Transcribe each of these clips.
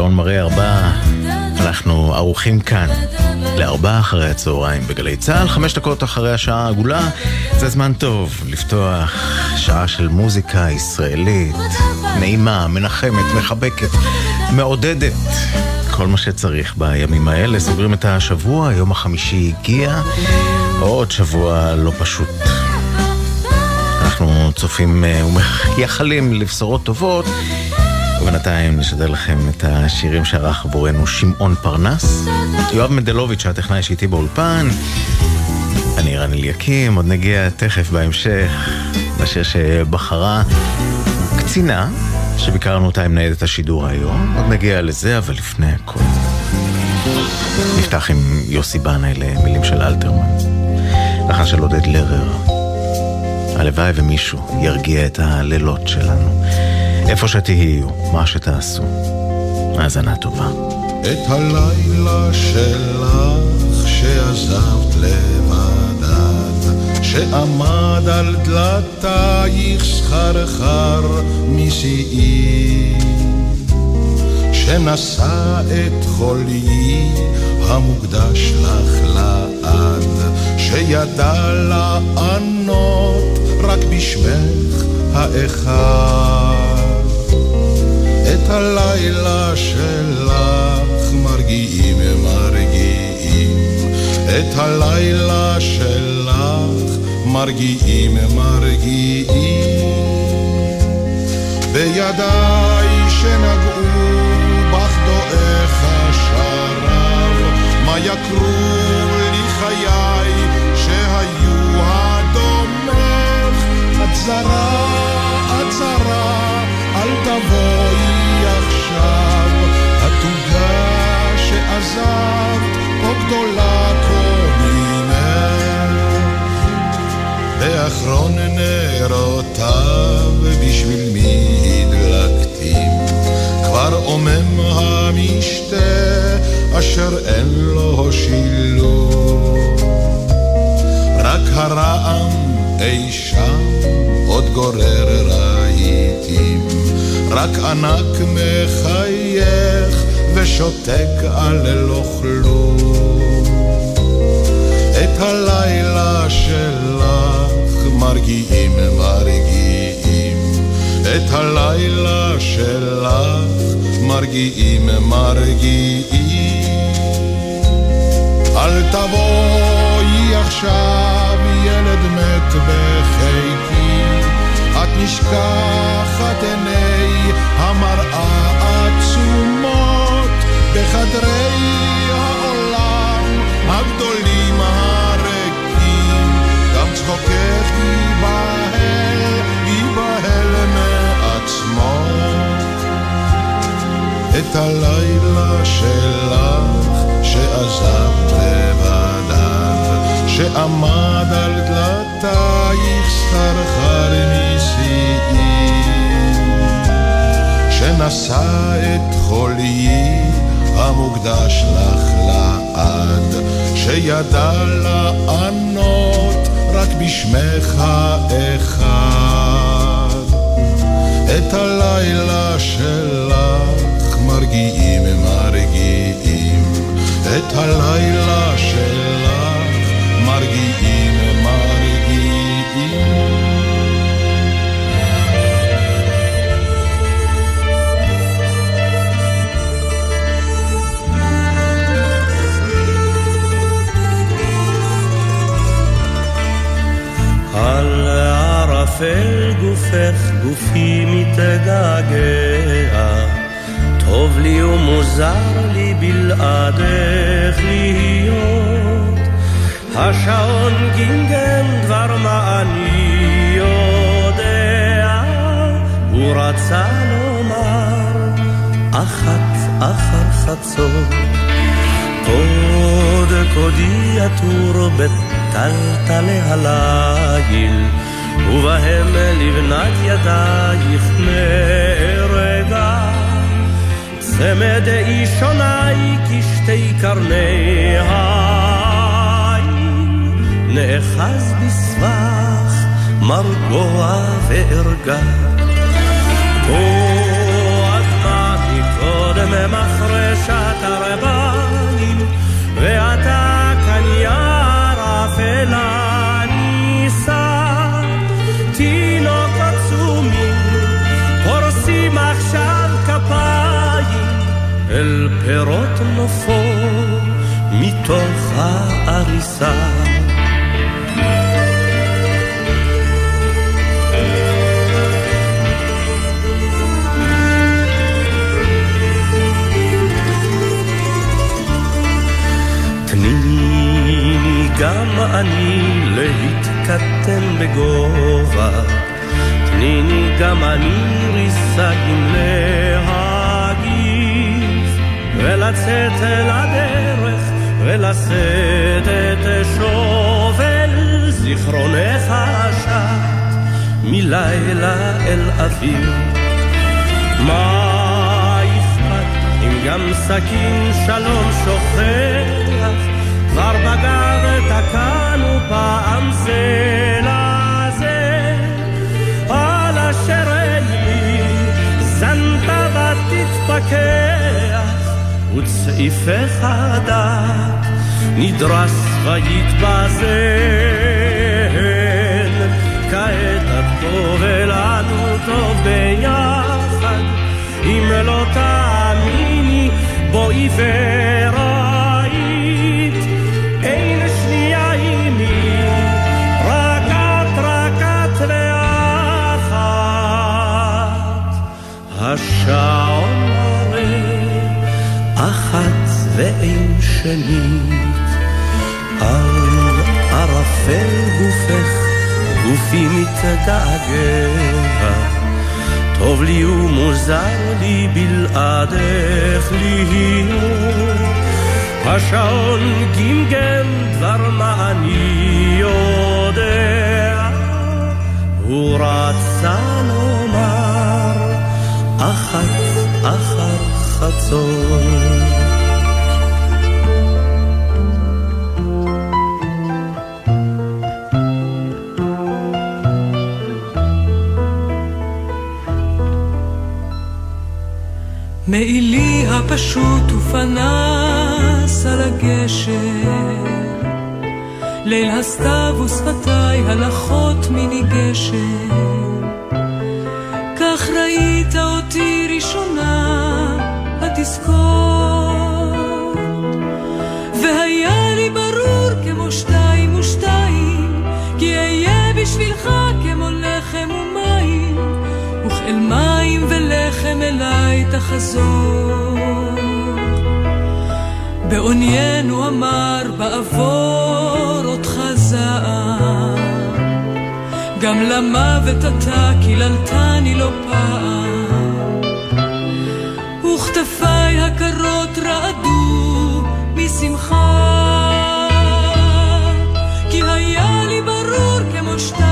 שהשעון מראה ארבע, אנחנו ערוכים כאן לארבע אחרי הצהריים בגלי צה"ל, חמש דקות אחרי השעה העגולה. זה זמן טוב לפתוח שעה של מוזיקה ישראלית, נעימה, מנחמת, מחבקת, מעודדת. כל מה שצריך בימים האלה. סוגרים את השבוע, יום החמישי הגיע, עוד שבוע לא פשוט. אנחנו צופים אה, ומייחלים לבשורות טובות. ובינתיים נשדר לכם את השירים שערך עבורנו שמעון פרנס. יואב מנדלוביץ', הטכנאי שאיתי באולפן. אני רן אליקים, עוד נגיע תכף בהמשך לשיר שבחרה קצינה, שביקרנו אותה עם ניידת השידור היום. עוד נגיע לזה, אבל לפני הכל. נפתח עם יוסי בנה למילים של אלתרמן. לחן של עודד לרר. הלוואי ומישהו ירגיע את הלילות שלנו. איפה שתהיו, מה שתעשו. האזנה טובה. את הלילה שלך שעזבת לבדת, שעמד על דלתייך סחרחר משיאי, שנשא את חולי המוקדש לך לעד, שידע לענות רק בשמך האחד. הלילה שלך מרגיעים מרגיעים את הלילה שלך מרגיעים מרגיעים בידיי שנגעו בך דועך השרב מה יקרו לי חיי שהיו הדומך? את זרה את זרה אל תבואי שעזבת, כה גדולה כה ממך. באחרון נרותיו בשביל מי הדלקתים, כבר עומם המשתה אשר אין לו שילוב. רק הרעם אי שם עוד גורר רהיטים. רק ענק מחייך ושותק על לא כלום. את הלילה שלך מרגיעים מרגיעים, את הלילה שלך מרגיעים מרגיעים. אל תבואי עכשיו ילד מת בחיקי, את נשכחת עיני המראה בחדרי העולם הגדולים הריקים. גם צחוקך ייבהל, ייבהל מעצמו. את הלילה שלך שעזבת לבדיו שעמד על דלתייך סחרחר משיאים. שנשא את חוליי המוקדש לך לעד שידע לענות רק בשמך האחד. את הלילה שלך מרגיעים מרגיעים. את הלילה שלך מרגיעים גופך גופי מתגעגע. טוב לי ומוזר לי בלעדך להיות. השעון גינגן דבר מה אני יודע. הוא רצה לומר אחת אחר חצות. קוד קודי עטור בטלטלי הליל ובהם לבנת ידייך נהרגה. צמד אישוני כשתי קרני העין נאחז בסבך מרגוע וערגה. מקודם גרביים, ואתה כאן יער אפלה אל פירות נופו מתוך העריסה. גם אני להתקטן בגובה. תניני גם אני ריסיים להגיב, ולצאת אל הדרך, ולשאת את שובל זיכרונך שט, מלילה אל אוויר. מה אכפת אם גם סכין שלום שוכח? כבר בגב תקענו פעם זה לזה, על אשר אין לי זנתה ותתפכח, וצעיפך דק נדרס ויתבזן. כעת הטוב ולנו טוב ביחד, אם לא תאמיני בואי ורק השעון ואין שנית. על ערפל גופך גופי מתגעגע טוב לי ומוזר לי בלעדך להיות. השעון גמגם דבר מה אני יודע. הוא רצה לומר אחת אחר חצות. ופנס על הגשר, ליל הסתיו ושפתיי הלכות מיני גשר. כך ראית אותי ראשונה, התזכור. והיה לי ברור כמו שתיים ושתיים, כי אהיה בשבילך כמו לחם ומים, וכאל מים ולחם אליי תחזור. בעוניינו אמר בעבור אותך זעם. גם למוות אתה קיללתני לא פעם. וכתפיי הקרות רעדו משמחה. כי היה לי ברור כמו שתיים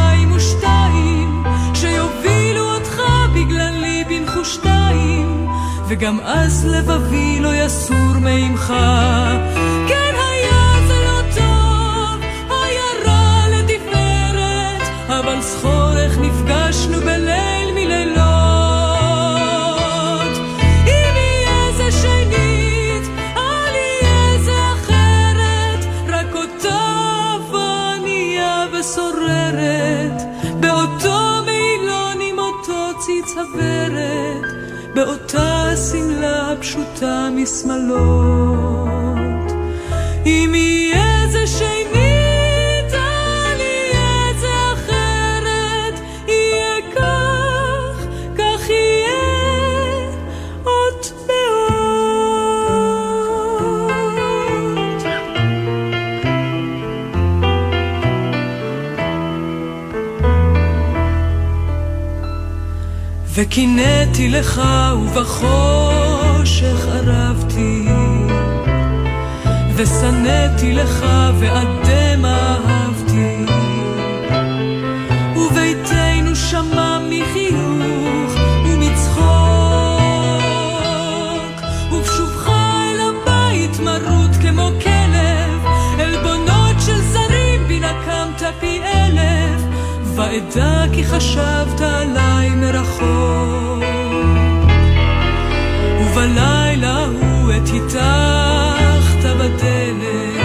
וגם אז לבבי לא יסור מעמך. כן שמלה פשוטה משמאלות. אם יהיה זה שנית וקינאתי לך ובחושך ערבתי ושנאתי לך דמע אהבתי. וביתנו שמע מחיוך ומצחוק ובשובך אל הבית מרוט כמו כלב. עלבונות של זרים בי נקמת פי אלף ואדע כי חשבת עליי מרחוק ובלילה הוא את הטחת בדלת,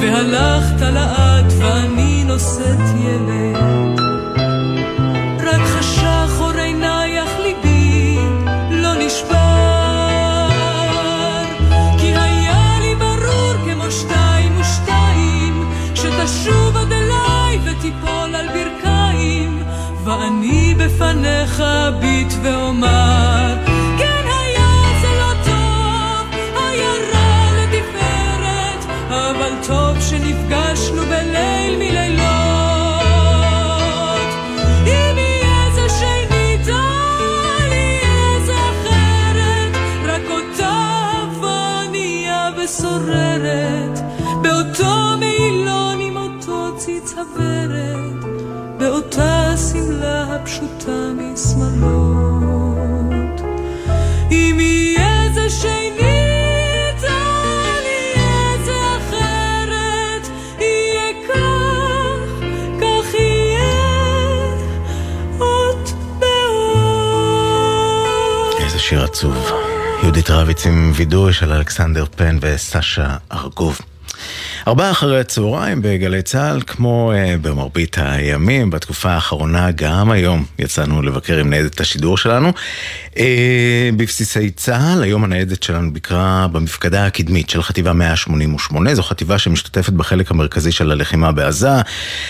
והלכת לאט ואני נושאת ילד. רק חשך אור עינייך ליבי לא נשבר, כי היה לי ברור כמו שתיים ושתיים, שתשוב עד אליי ותיפול על ברכיים, ואני בפניך אביט ואומר שמלה הפשוטה משמאלות. אם יהיה זה שנית שיר עצוב. יהודית רביץ עם וידוי של אלכסנדר פן וסשה ארגוב. ארבעה אחרי הצהריים בגלי צה"ל, כמו uh, במרבית הימים, בתקופה האחרונה, גם היום יצאנו לבקר עם ניידת השידור שלנו. Uh, בבסיסי צה"ל, היום הניידת שלנו ביקרה במפקדה הקדמית של חטיבה 188, זו חטיבה שמשתתפת בחלק המרכזי של הלחימה בעזה,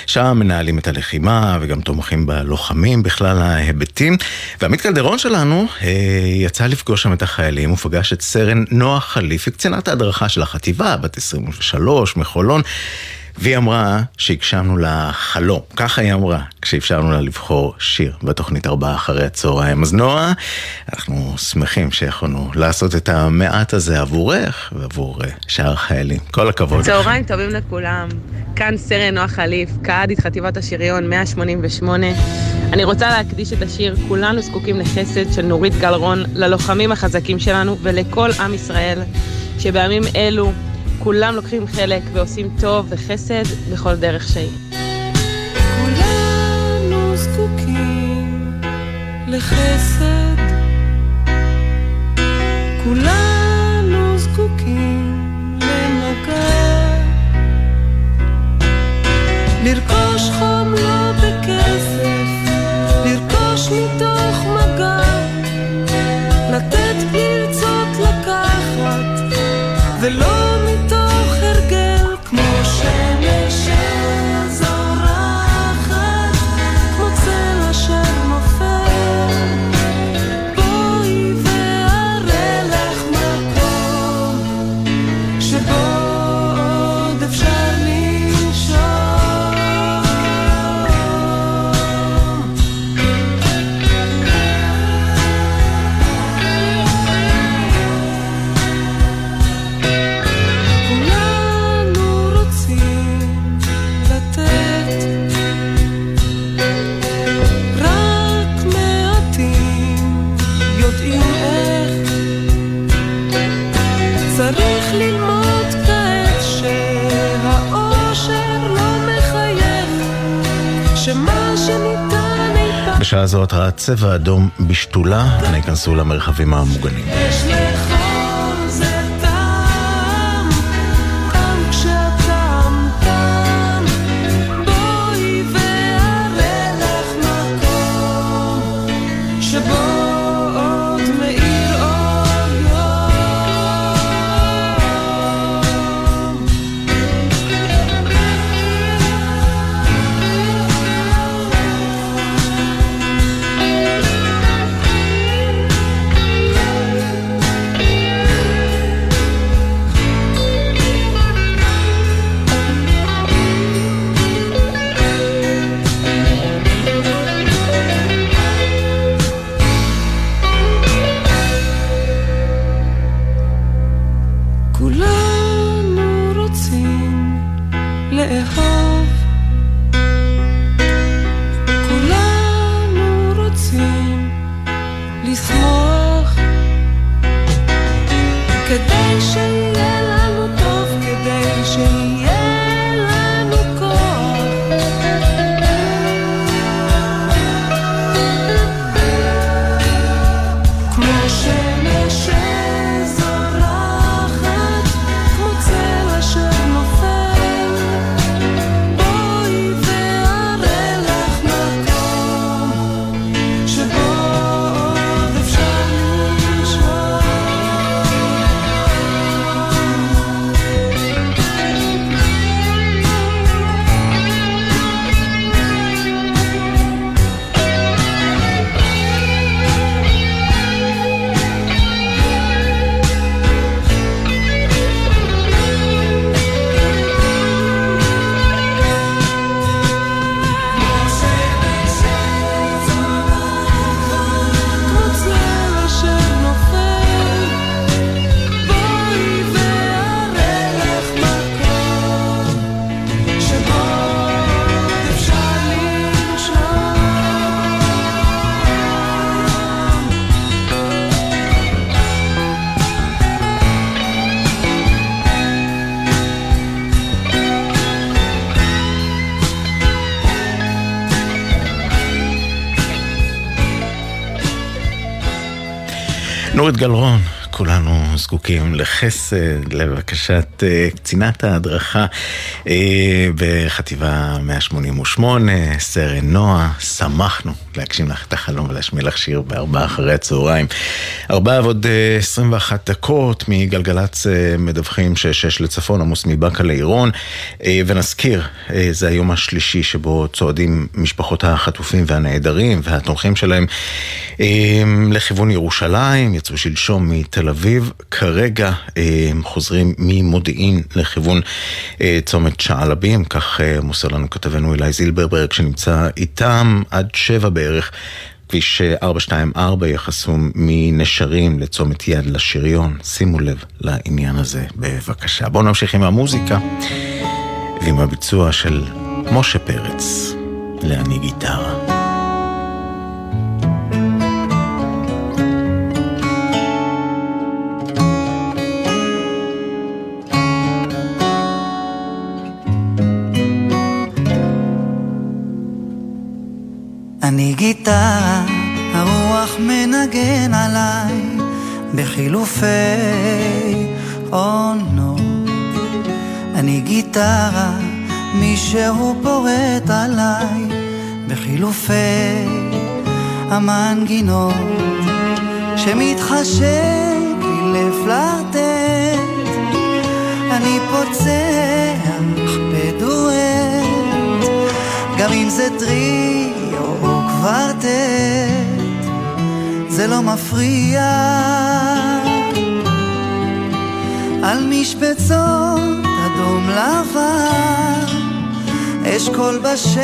שם מנהלים את הלחימה וגם תומכים בלוחמים בכלל ההיבטים. ועמית קלדרון שלנו uh, יצא לפגוש שם את החיילים ופגש את סרן נועה חליפי, קצינת ההדרכה של החטיבה, בת 23, מחולון. והיא אמרה שהגשמנו לה חלום, ככה היא אמרה, כשאפשרנו לה לבחור שיר בתוכנית ארבעה אחרי הצהריים. אז נועה, אנחנו שמחים שיכולנו לעשות את המעט הזה עבורך ועבור אה, שאר החיילים. כל הכבוד. צהריים טובים לכולם. כאן סרן נועה חליף, קאדית חטיבת השריון 188. אני רוצה להקדיש את השיר "כולנו זקוקים לחסד" של נורית גלרון ללוחמים החזקים שלנו ולכל עם ישראל, שבימים אלו כולם לוקחים חלק ועושים טוב וחסד בכל דרך שהיא. כולנו זקוקים לחסד, כולנו זקוקים למגע, לרכוש חום לא בכסף, לרכוש מתוך הזאת הצבע האדום בשתולה, אנא ייכנסו למרחבים המוגנים. גלרון, כולנו זקוקים לחסד, לבקשת uh, קצינת ההדרכה בחטיבה 188, סרן נועה, שמחנו להגשים לך את החלום ולהשמיע לך שיר בארבעה אחרי הצהריים. ארבעה ועוד uh, 21 דקות מגלגלצ uh, מדווחים ששש לצפון עמוס מבאקה לעירון, ונזכיר, זה היום השלישי שבו צועדים משפחות החטופים והנעדרים והתומכים שלהם לכיוון ירושלים, יצאו שלשום מתל אביב, כרגע אה, חוזרים ממודיעין לכיוון אה, צומת שעלבים, כך אה, מוסר לנו כתבנו אלי זילברברג שנמצא איתם עד שבע בערך. כביש 424 יהיה חסום מנשרים לצומת יד לשריון. שימו לב לעניין הזה בבקשה. בואו נמשיך עם המוזיקה ועם הביצוע של משה פרץ, להנהיג גיטרה. אני גיטרה, הרוח מנגן עליי בחילופי עונות. אני גיטרה, מישהו פורט עליי בחילופי המנגינות שמתחשק לי לפלרטט אני פוצח בדואט גם אם זה טריו קוורטט, זה לא מפריע. על משבצות אדום לבן, אשכול בשל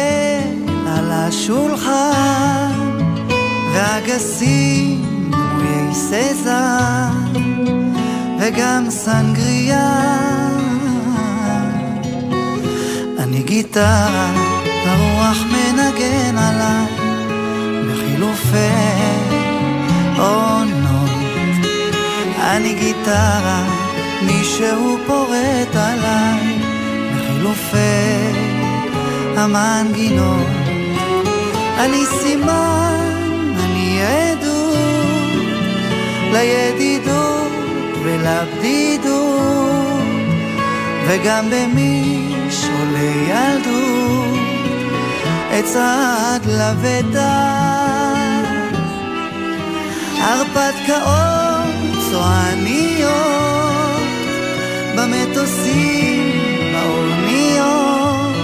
על השולחן, ואגסים דמויי סזן, וגם סנגריה. אני גיטרה, הרוח מנגן עליי. חילופי עונות. אני גיטרה, מישהו פורט עליי בחילופי המנגינות. אני סימן, אני עדות לידידות ולבדידות, וגם במי שעולה ילדות. אצעד לבטח הרפתקאות צועניות במטוסים, באוניות,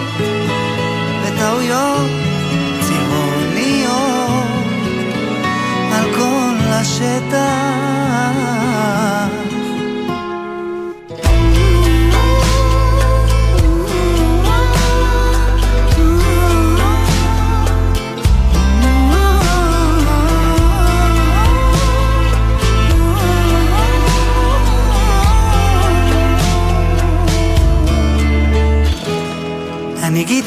וטעויות צבעוניות על כל השטח. אני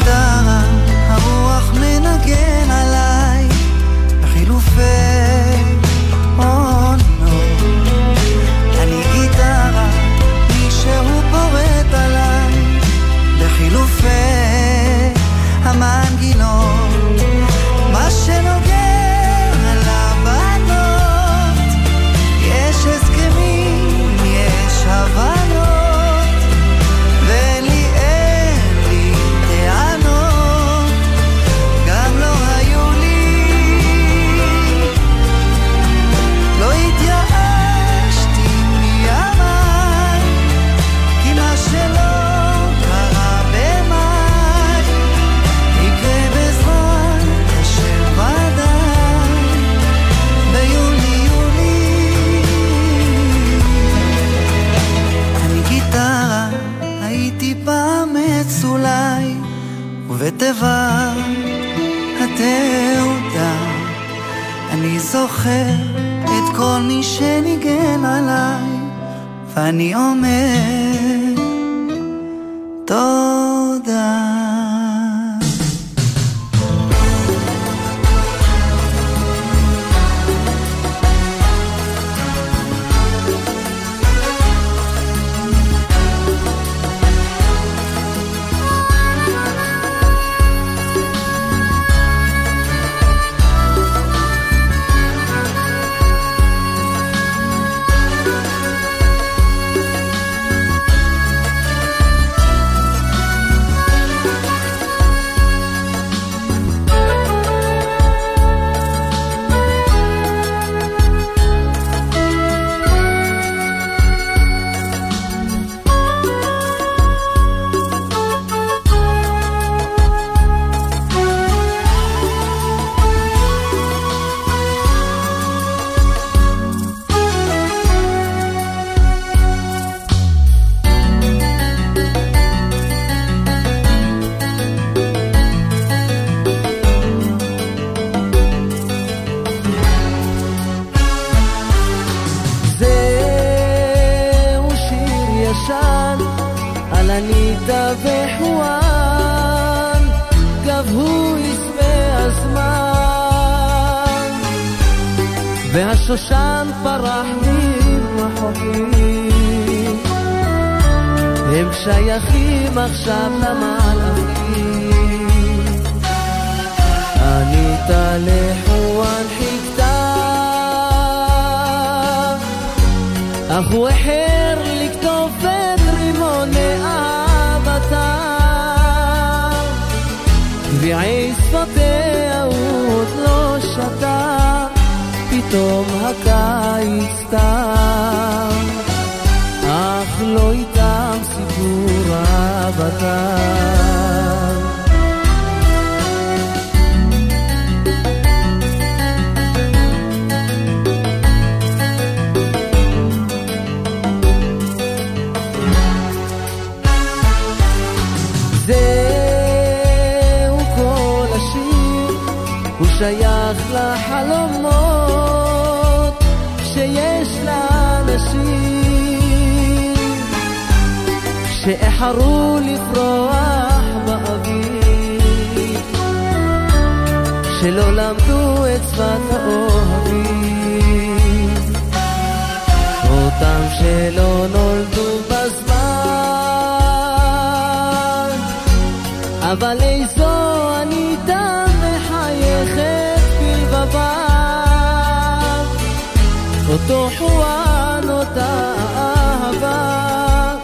שייך לחלומות שיש לאנשים שאיחרו לפרוח באוויר שלא למדו את שפת האוהבים. אותם שלא נולדו בזמן אבל איזו עניתה אותו חואן אותה אהבה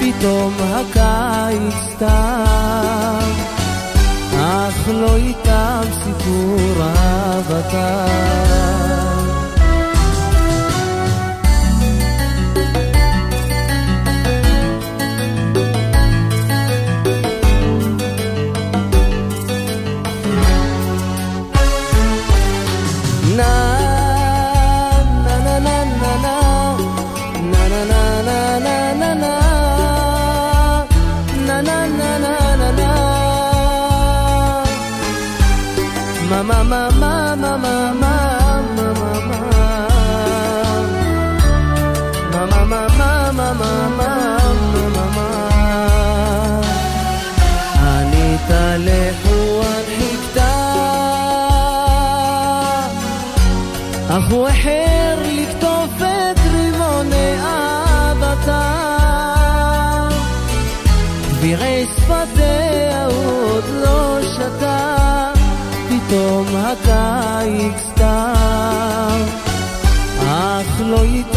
פתאום הקיץ תם אך לא איתם סיפור אהבתם אך הוא החר לכתוב את רימוני אהבתה גבירי שפתיה עוד לא שתה פתאום הקיץ תם אך לא איתם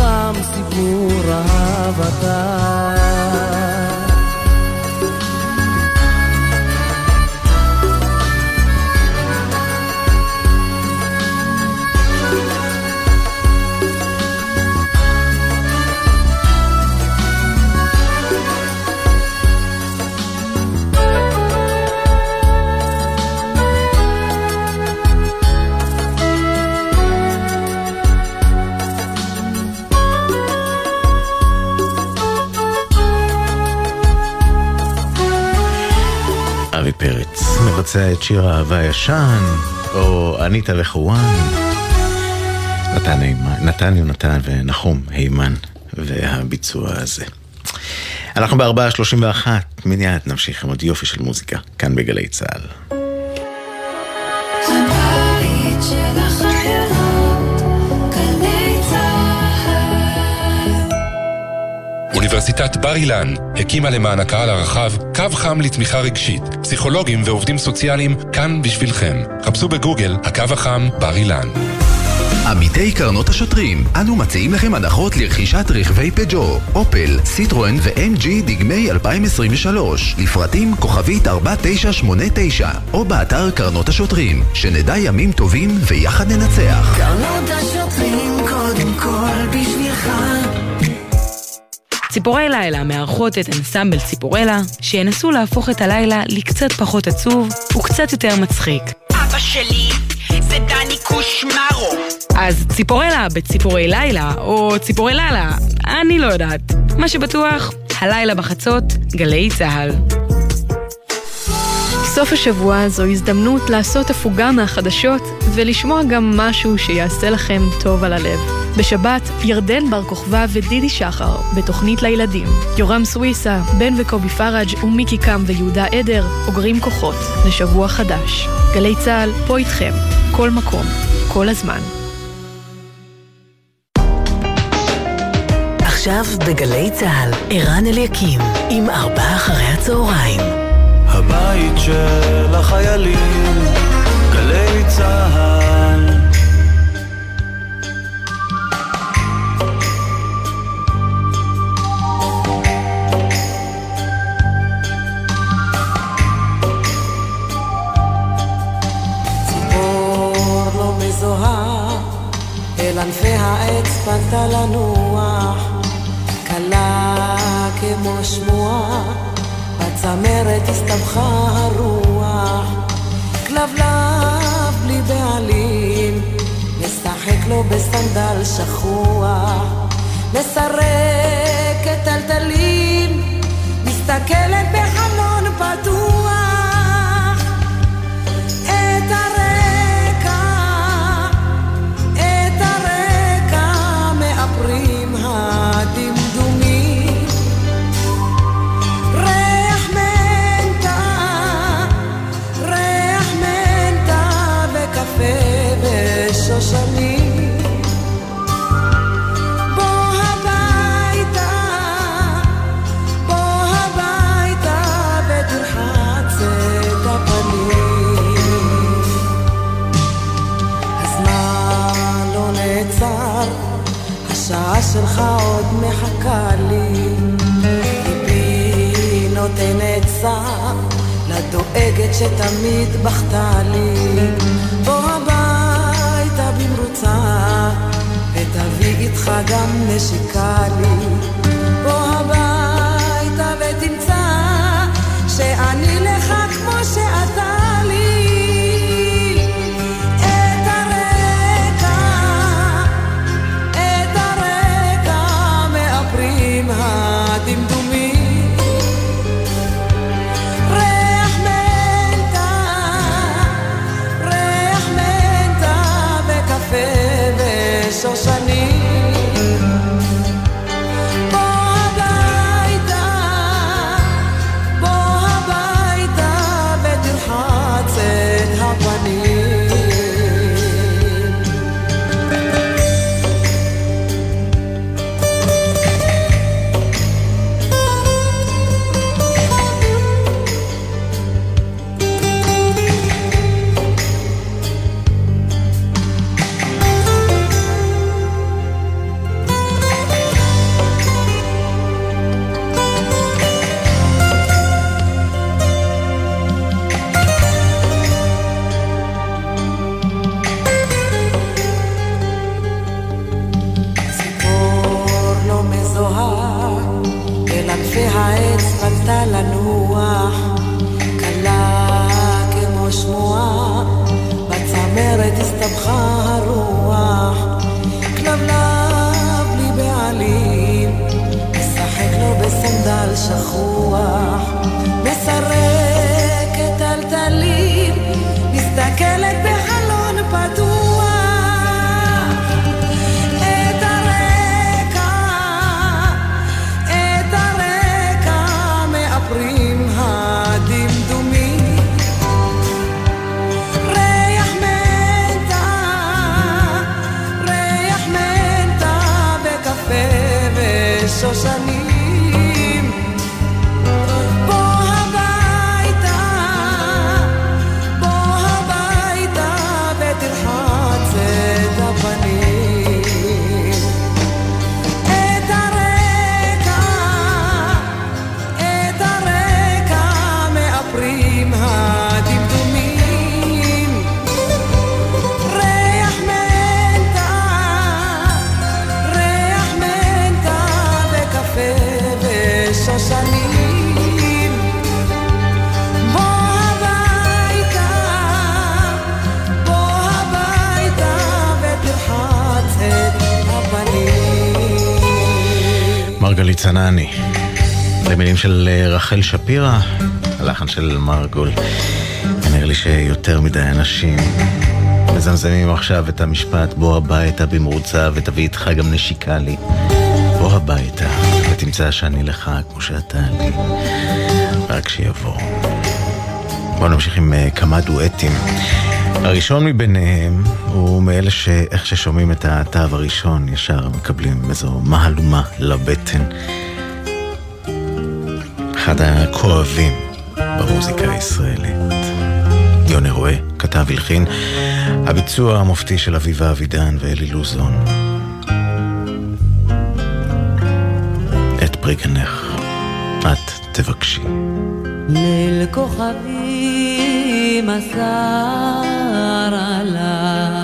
מבצע את שיר האהבה הישן, או אניטה וחואן. נתן, הימן, נתן יונתן ונחום הימן והביצוע הזה. אנחנו בארבעה שלושים ואחת, מיד נמשיך עם עוד יופי של מוזיקה, כאן בגלי צה"ל. אוניברסיטת בר אילן הקימה למען הקהל הרחב קו חם לתמיכה רגשית. פסיכולוגים ועובדים סוציאליים כאן בשבילכם. חפשו בגוגל הקו החם בר אילן. עמיתי קרנות השוטרים, אנו מציעים לכם הנחות לרכישת רכבי פג'ו, אופל, סיטרואן ו-MG דגמי 2023, לפרטים כוכבית 4989, או באתר קרנות השוטרים, שנדע ימים טובים ויחד ננצח. קרנות השוטרים קודם כל בשבילך ציפורי לילה מארחות את אנסמבל ציפורלה, שינסו להפוך את הלילה לקצת פחות עצוב וקצת יותר מצחיק. אבא שלי זה דני קושמרו. אז ציפורלה בציפורי לילה, או ציפורי לילה, אני לא יודעת. מה שבטוח, הלילה בחצות, גלי צה"ל. סוף השבוע זו הזדמנות לעשות הפוגה מהחדשות ולשמוע גם משהו שיעשה לכם טוב על הלב. בשבת, ירדן בר כוכבא ודידי שחר בתוכנית לילדים. יורם סוויסה, בן וקובי פראג' ומיקי קם ויהודה עדר אוגרים כוחות לשבוע חדש. גלי צה"ל, פה איתכם, כל מקום, כל הזמן. עכשיו בגלי צה"ל, ערן אליקים, עם ארבעה אחרי הצהריים. הבית של החיילים, אל ענפי העץ פנתה לנוח, קלה כמו שמועה, בצמרת הסתבכה הרוח, כלבלב בלי בעלים, משחק לו בסנדל שכוח, מסרק טלטלים, מסתכלת בחלון פתוח. שלך עוד מחכה לי. ליבי נותן עצה לדואגת שתמיד בכתה לי. בוא הביתה במרוצה, ותביא איתך גם נשיקה לי. רחל שפירא, הלחן של מרגול. נראה לי שיותר מדי אנשים מזמזמים עכשיו את המשפט בוא הביתה במרוצה ותביא איתך גם נשיקה לי. בוא הביתה ותמצא שאני לך כמו שאתה לי. רק שיבוא. בואו נמשיך עם אה, כמה דואטים. הראשון מביניהם הוא מאלה שאיך ששומעים את התו הראשון ישר מקבלים איזו מהלומה לבטן. אחד הכואבים במוזיקה הישראלית. יוני רואה, כתב, הלחין, הביצוע המופתי של אביבה אבידן ואלי לוזון. את פרי גנך, את תבקשי. ליל כוכבים אסר עלה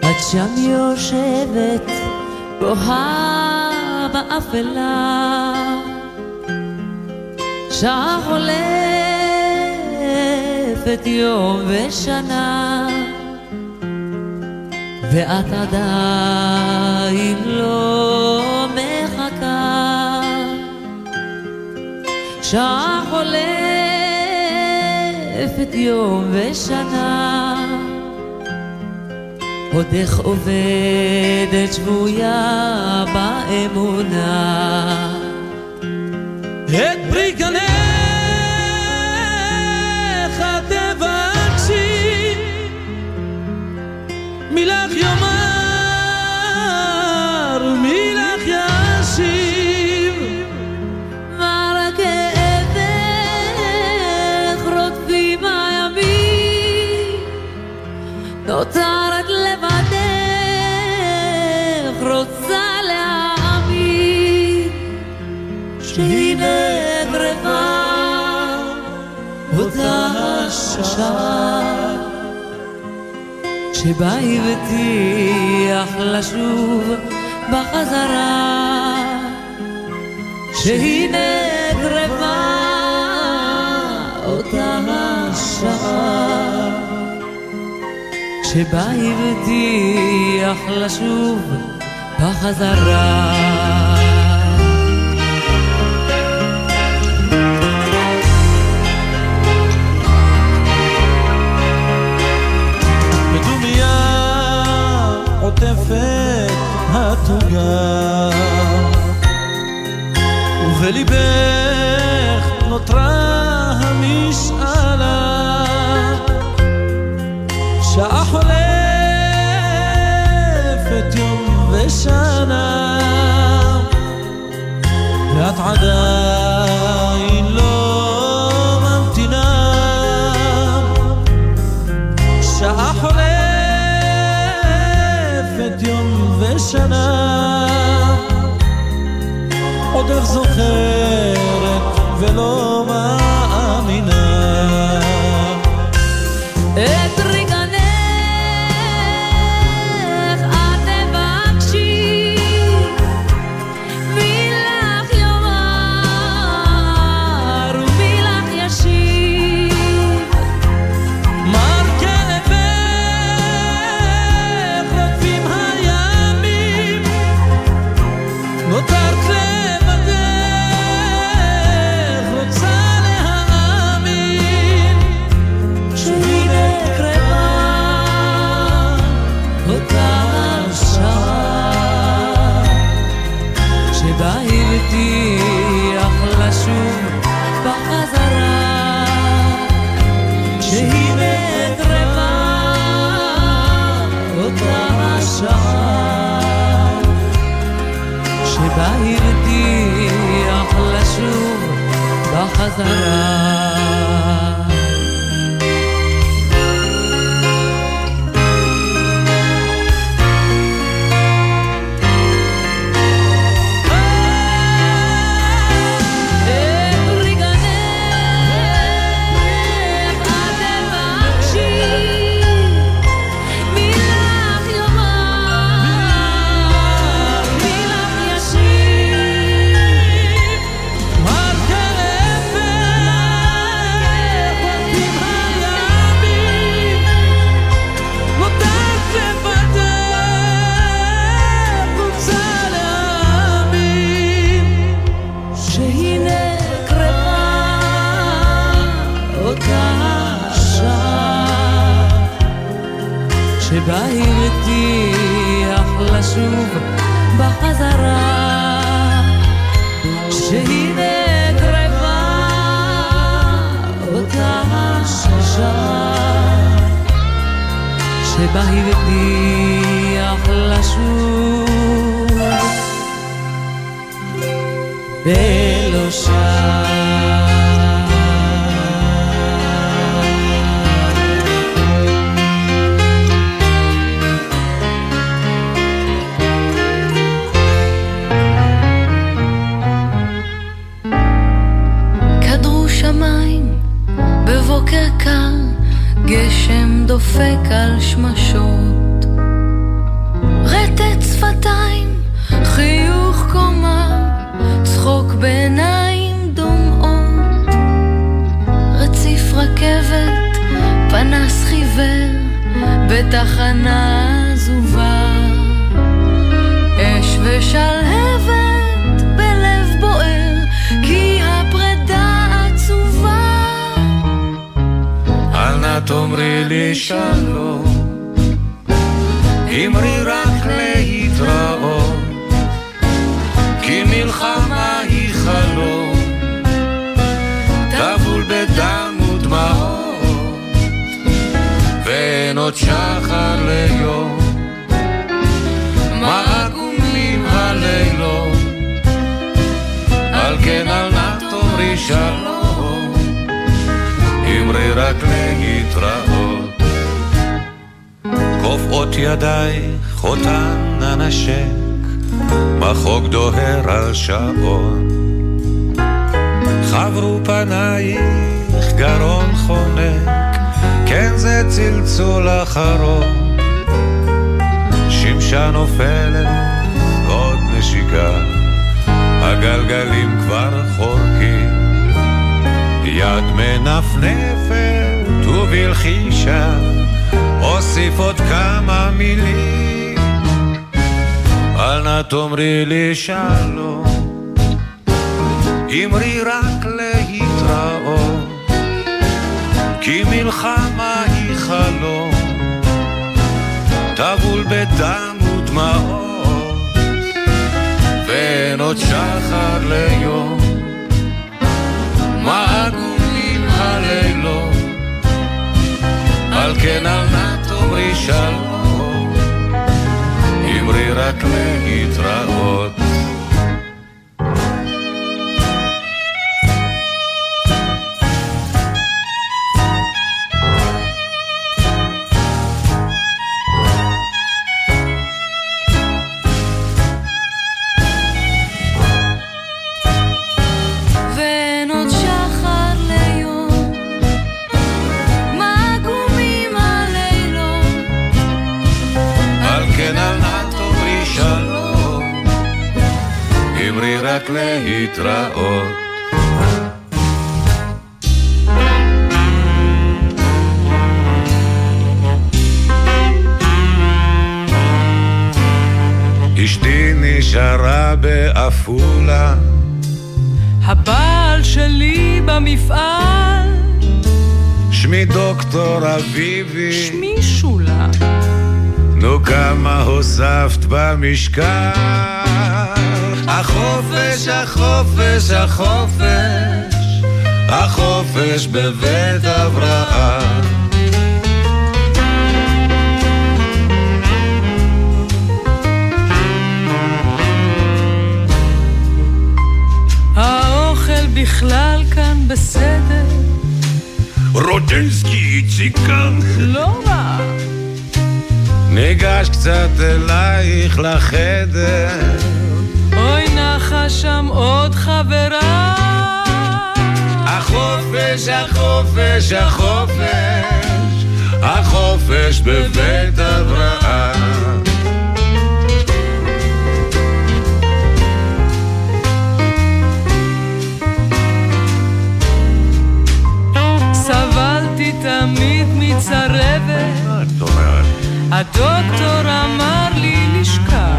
את שם יושבת בוהה באפלה שעה חולפת יום ושנה ואת עדיין לא מחכה. שעה חולפת יום ושנה עוד איך עובדת שבויה באמונה. את נותרת לבדך רוצה להאמין שהנה קרבה אותה השעה שבה הבטיח לשוב בחזרה שהנה קרבה שבה הבטיח לשוב בחזרה בדומיה עוטפת התוגה ובליבך נותרה המשאלה שעה חולפת יום ושנה ואת עדיין לא ממתינה. שעה חולפת יום ושנה עוד איך זוכרת ולא שבה הבטיח לשוב גשם דופק על שמשות. רטט שפתיים, חיוך קומה, צחוק בעיניים דומעות. רציף רכבת, פנס חיוור, בתחנה עזובה. אש ושלהבת תאמרי לי שלום, אמרי רק להתראות, כי מלחמה היא חלום, טבול בדם ודמעות, ואין עוד שחר ליום, מה על כן אל נא תאמרי שלום. אמרי רק להתראות. כופעות ידייך אותן אנשק, מחוג דוהר על שעון. חברו פנייך גרון חונק, כן זה צלצול אחרון. שמשה נופלת, עוד נשיקה, הגלגלים כבר חורקים. יד מנפנפת ובלחישה אוסיף עוד כמה מילים. אל נא תאמרי לי שלום. אמרי רק להתראות כי מלחמה היא חלום. טבול בדם ודמעות ואין עוד שחר ליום על כן אל נא תאמרי שלום, אמרי רק להתראות. אמרי רק להתראות. אשתי נשארה בעפולה, הבעל שלי במפעל, שמי דוקטור אביבי, שמי שולה. נו כמה הוספת במשקל. החופש, החופש, החופש, החופש בבית אברהם. האוכל בכלל כאן בסדר, רוטנסקי, איציק כאן. לא רע. ניגש קצת אלייך לחדר, אוי נחה שם עוד חברה. החופש, החופש, החופש, החופש בבית אברהם. סבלתי תמיד מצרבת? הדוקטור אמר לי לשכב.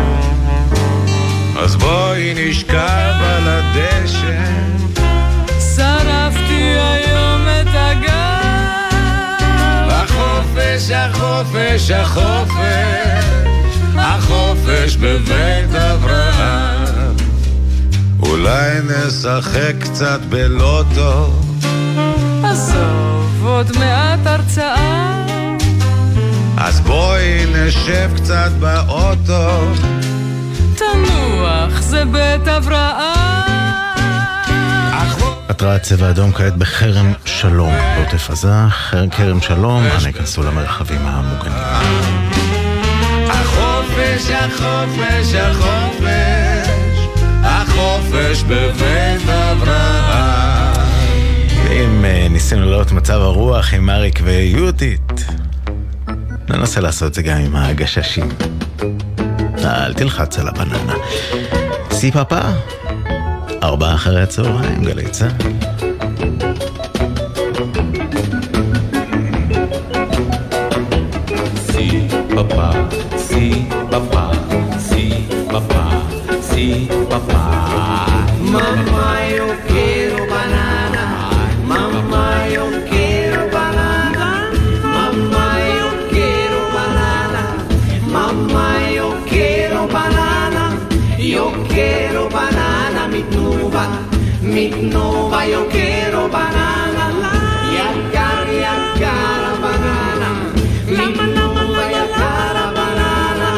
אז בואי נשכב על הדשא, שרפתי היום את הגב. החופש, החופש, החופש, החופש בבית אברהם. אולי נשחק קצת בלוטו, עזוב, עוד מעט הרצאה. בואי נשב קצת באוטו. תנוח, זה בית הבראה. התרעת צבע אדום כעת בחרם שלום בעוטף עזה, כרם שלום, אנא ייכנסו למרחבים המוגנים. החופש, החופש, החופש, החופש בבית אברהם. ואם אה, ניסינו לראות מצב הרוח עם אריק ויהודית, ננסה לעשות את זה גם עם הגששים. אל תלחץ על הבננה. סי פאפה, ארבעה אחרי הצהריים, גלי צה"ל. Si papá, si papá, si papá, si papá. Mamá, yo Mi tnuba, yo quiero banana. Yakar, yakar, banana. Mi tnuba, yakar, banana.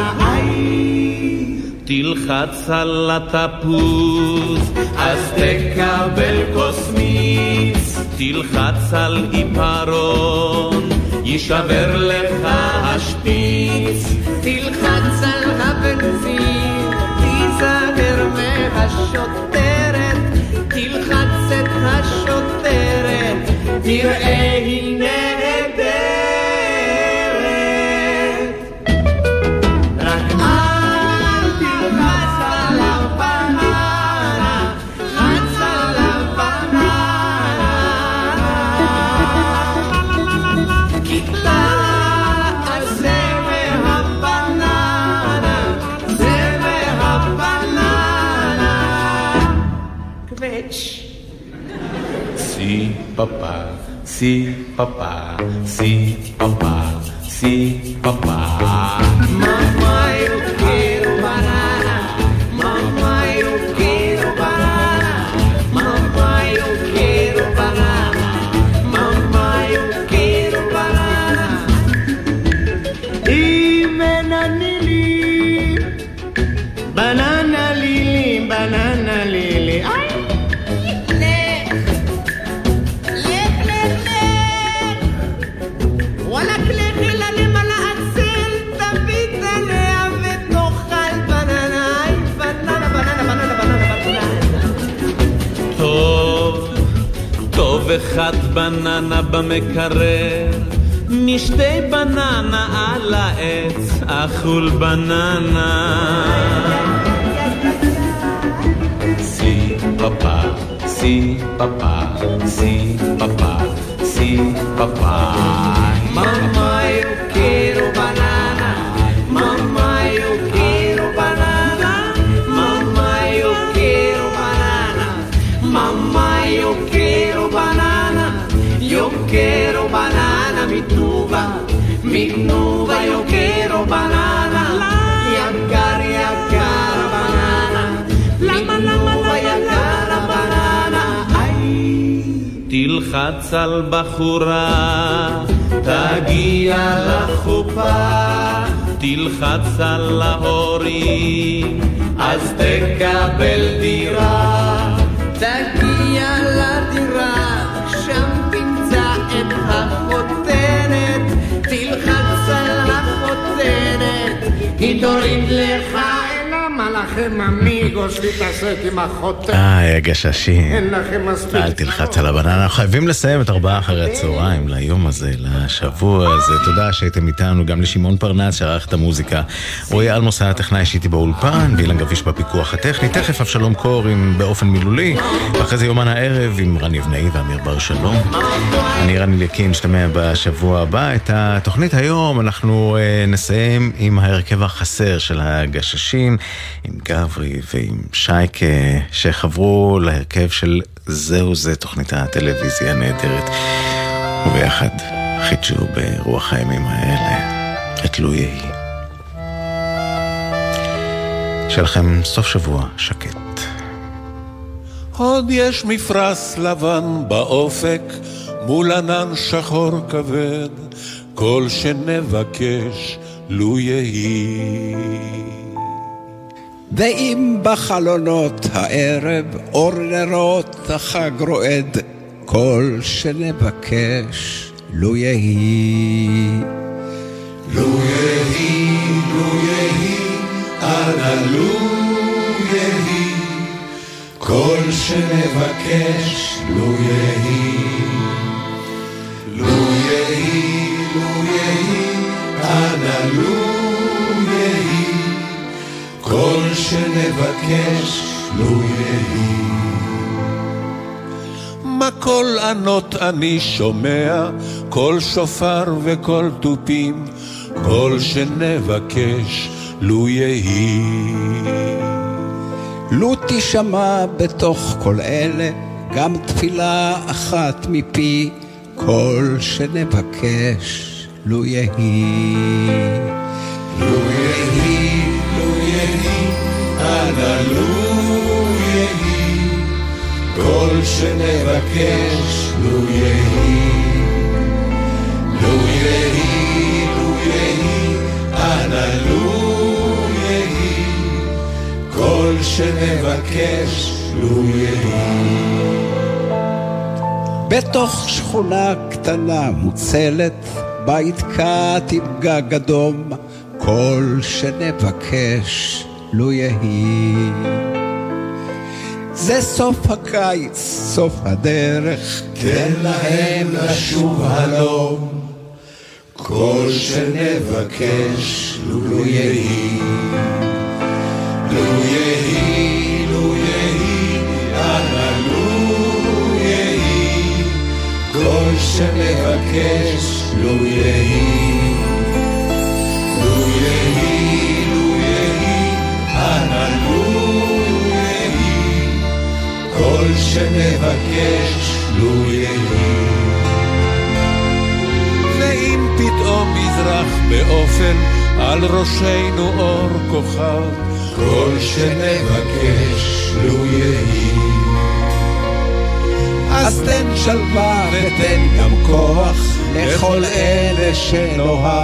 תלחץ על התפוז, אז תקבל כוס מיץ. תלחץ על עיפרון, יישבר לך השפיץ. תלחץ על הבנזין, תיזהר מהשוטרת, תלחץ את השוטרת, תראה היא papá, si papá, si papá, si papá. Mamá, אחד בננה במקרר, משתי בננה על העץ, אכול בננה. Si papá, si papá, si papá, si papá. Mamá, mi tuba. Mi tuba, yo quiero banana. Yakar, yakar, banana. Mi tuba, yakar, banana. Ay. תלחץ על בחורה, תגיע לחופה, תלחץ על ההורים, אז תקבל דירה. תגיע לדירה, תוריד לך המלאכים אמיגוס להתעסק עם החותנת. איי, הגששים. אין לכם מספיק. אל תלחץ על הבננה, אנחנו חייבים לסיים את ארבעה אחרי הצהריים ליום הזה, לשבוע הזה. תודה שהייתם איתנו, גם לשמעון פרנס שערך את המוזיקה. רועי אלמוס היה הטכנאי שהייתי באולפן, ואילן גביש בפיקוח הטכני. תכף אבשלום קור עם באופן מילולי, ואחרי זה יומן הערב עם רן יבנאי ואמיר בר שלום. אני רן אליקים, נשתמע בשבוע הבא. את התוכנית היום אנחנו אה, נסיים עם ההרכב החסר של הגששים, עם גברי ועם שייקה, שחברו להרכב של זהו זה, תוכנית הטלוויזיה הנהדרת. וביחד חידשו ברוח הימים האלה את לו יהי. שיהיה לכם סוף שבוע שקט. עוד יש מפרש לבן באופק מול ענן שחור כבד, כל שנבקש לו יהי. ואם בחלונות הערב אור נרות החג רועד, כל שנבקש, לו יהי. לו יהי, לו יהי, אנא לו יהי, כל שנבקש, לו יהי. לו יהי, לו יהי, אנא לו יהי, כל שנבקש, לו יהי. מה קול ענות אני שומע, קול שופר וקול תופים, כל שנבקש, לו יהי. לו תשמע בתוך כל אלה גם תפילה אחת מפי, כל שנבקש. לו יהי, לו יהי, אנא לו יהי, כל שנבקש, לו יהי. לו יהי, לו יהי, אנא לו יהי, כל שנבקש, לו יהי. בתוך שכונה קטנה מוצלת, בית קט עם גג אדום, כל שנבקש, לו יהי. זה סוף הקיץ, סוף הדרך, תן להם לשוב הלום, כל שנבקש, לו יהי. לו יהי, לו יהי, אנא לו יהי, כל שנבקש, לו יהי. כל שנבקש, לו יהי. ואם פתאום יזרח באופן על ראשנו אור כוכב, כל שנבקש, לו יהי. אז תן שלווה ותן גם כוח לכל אלה שנאהב.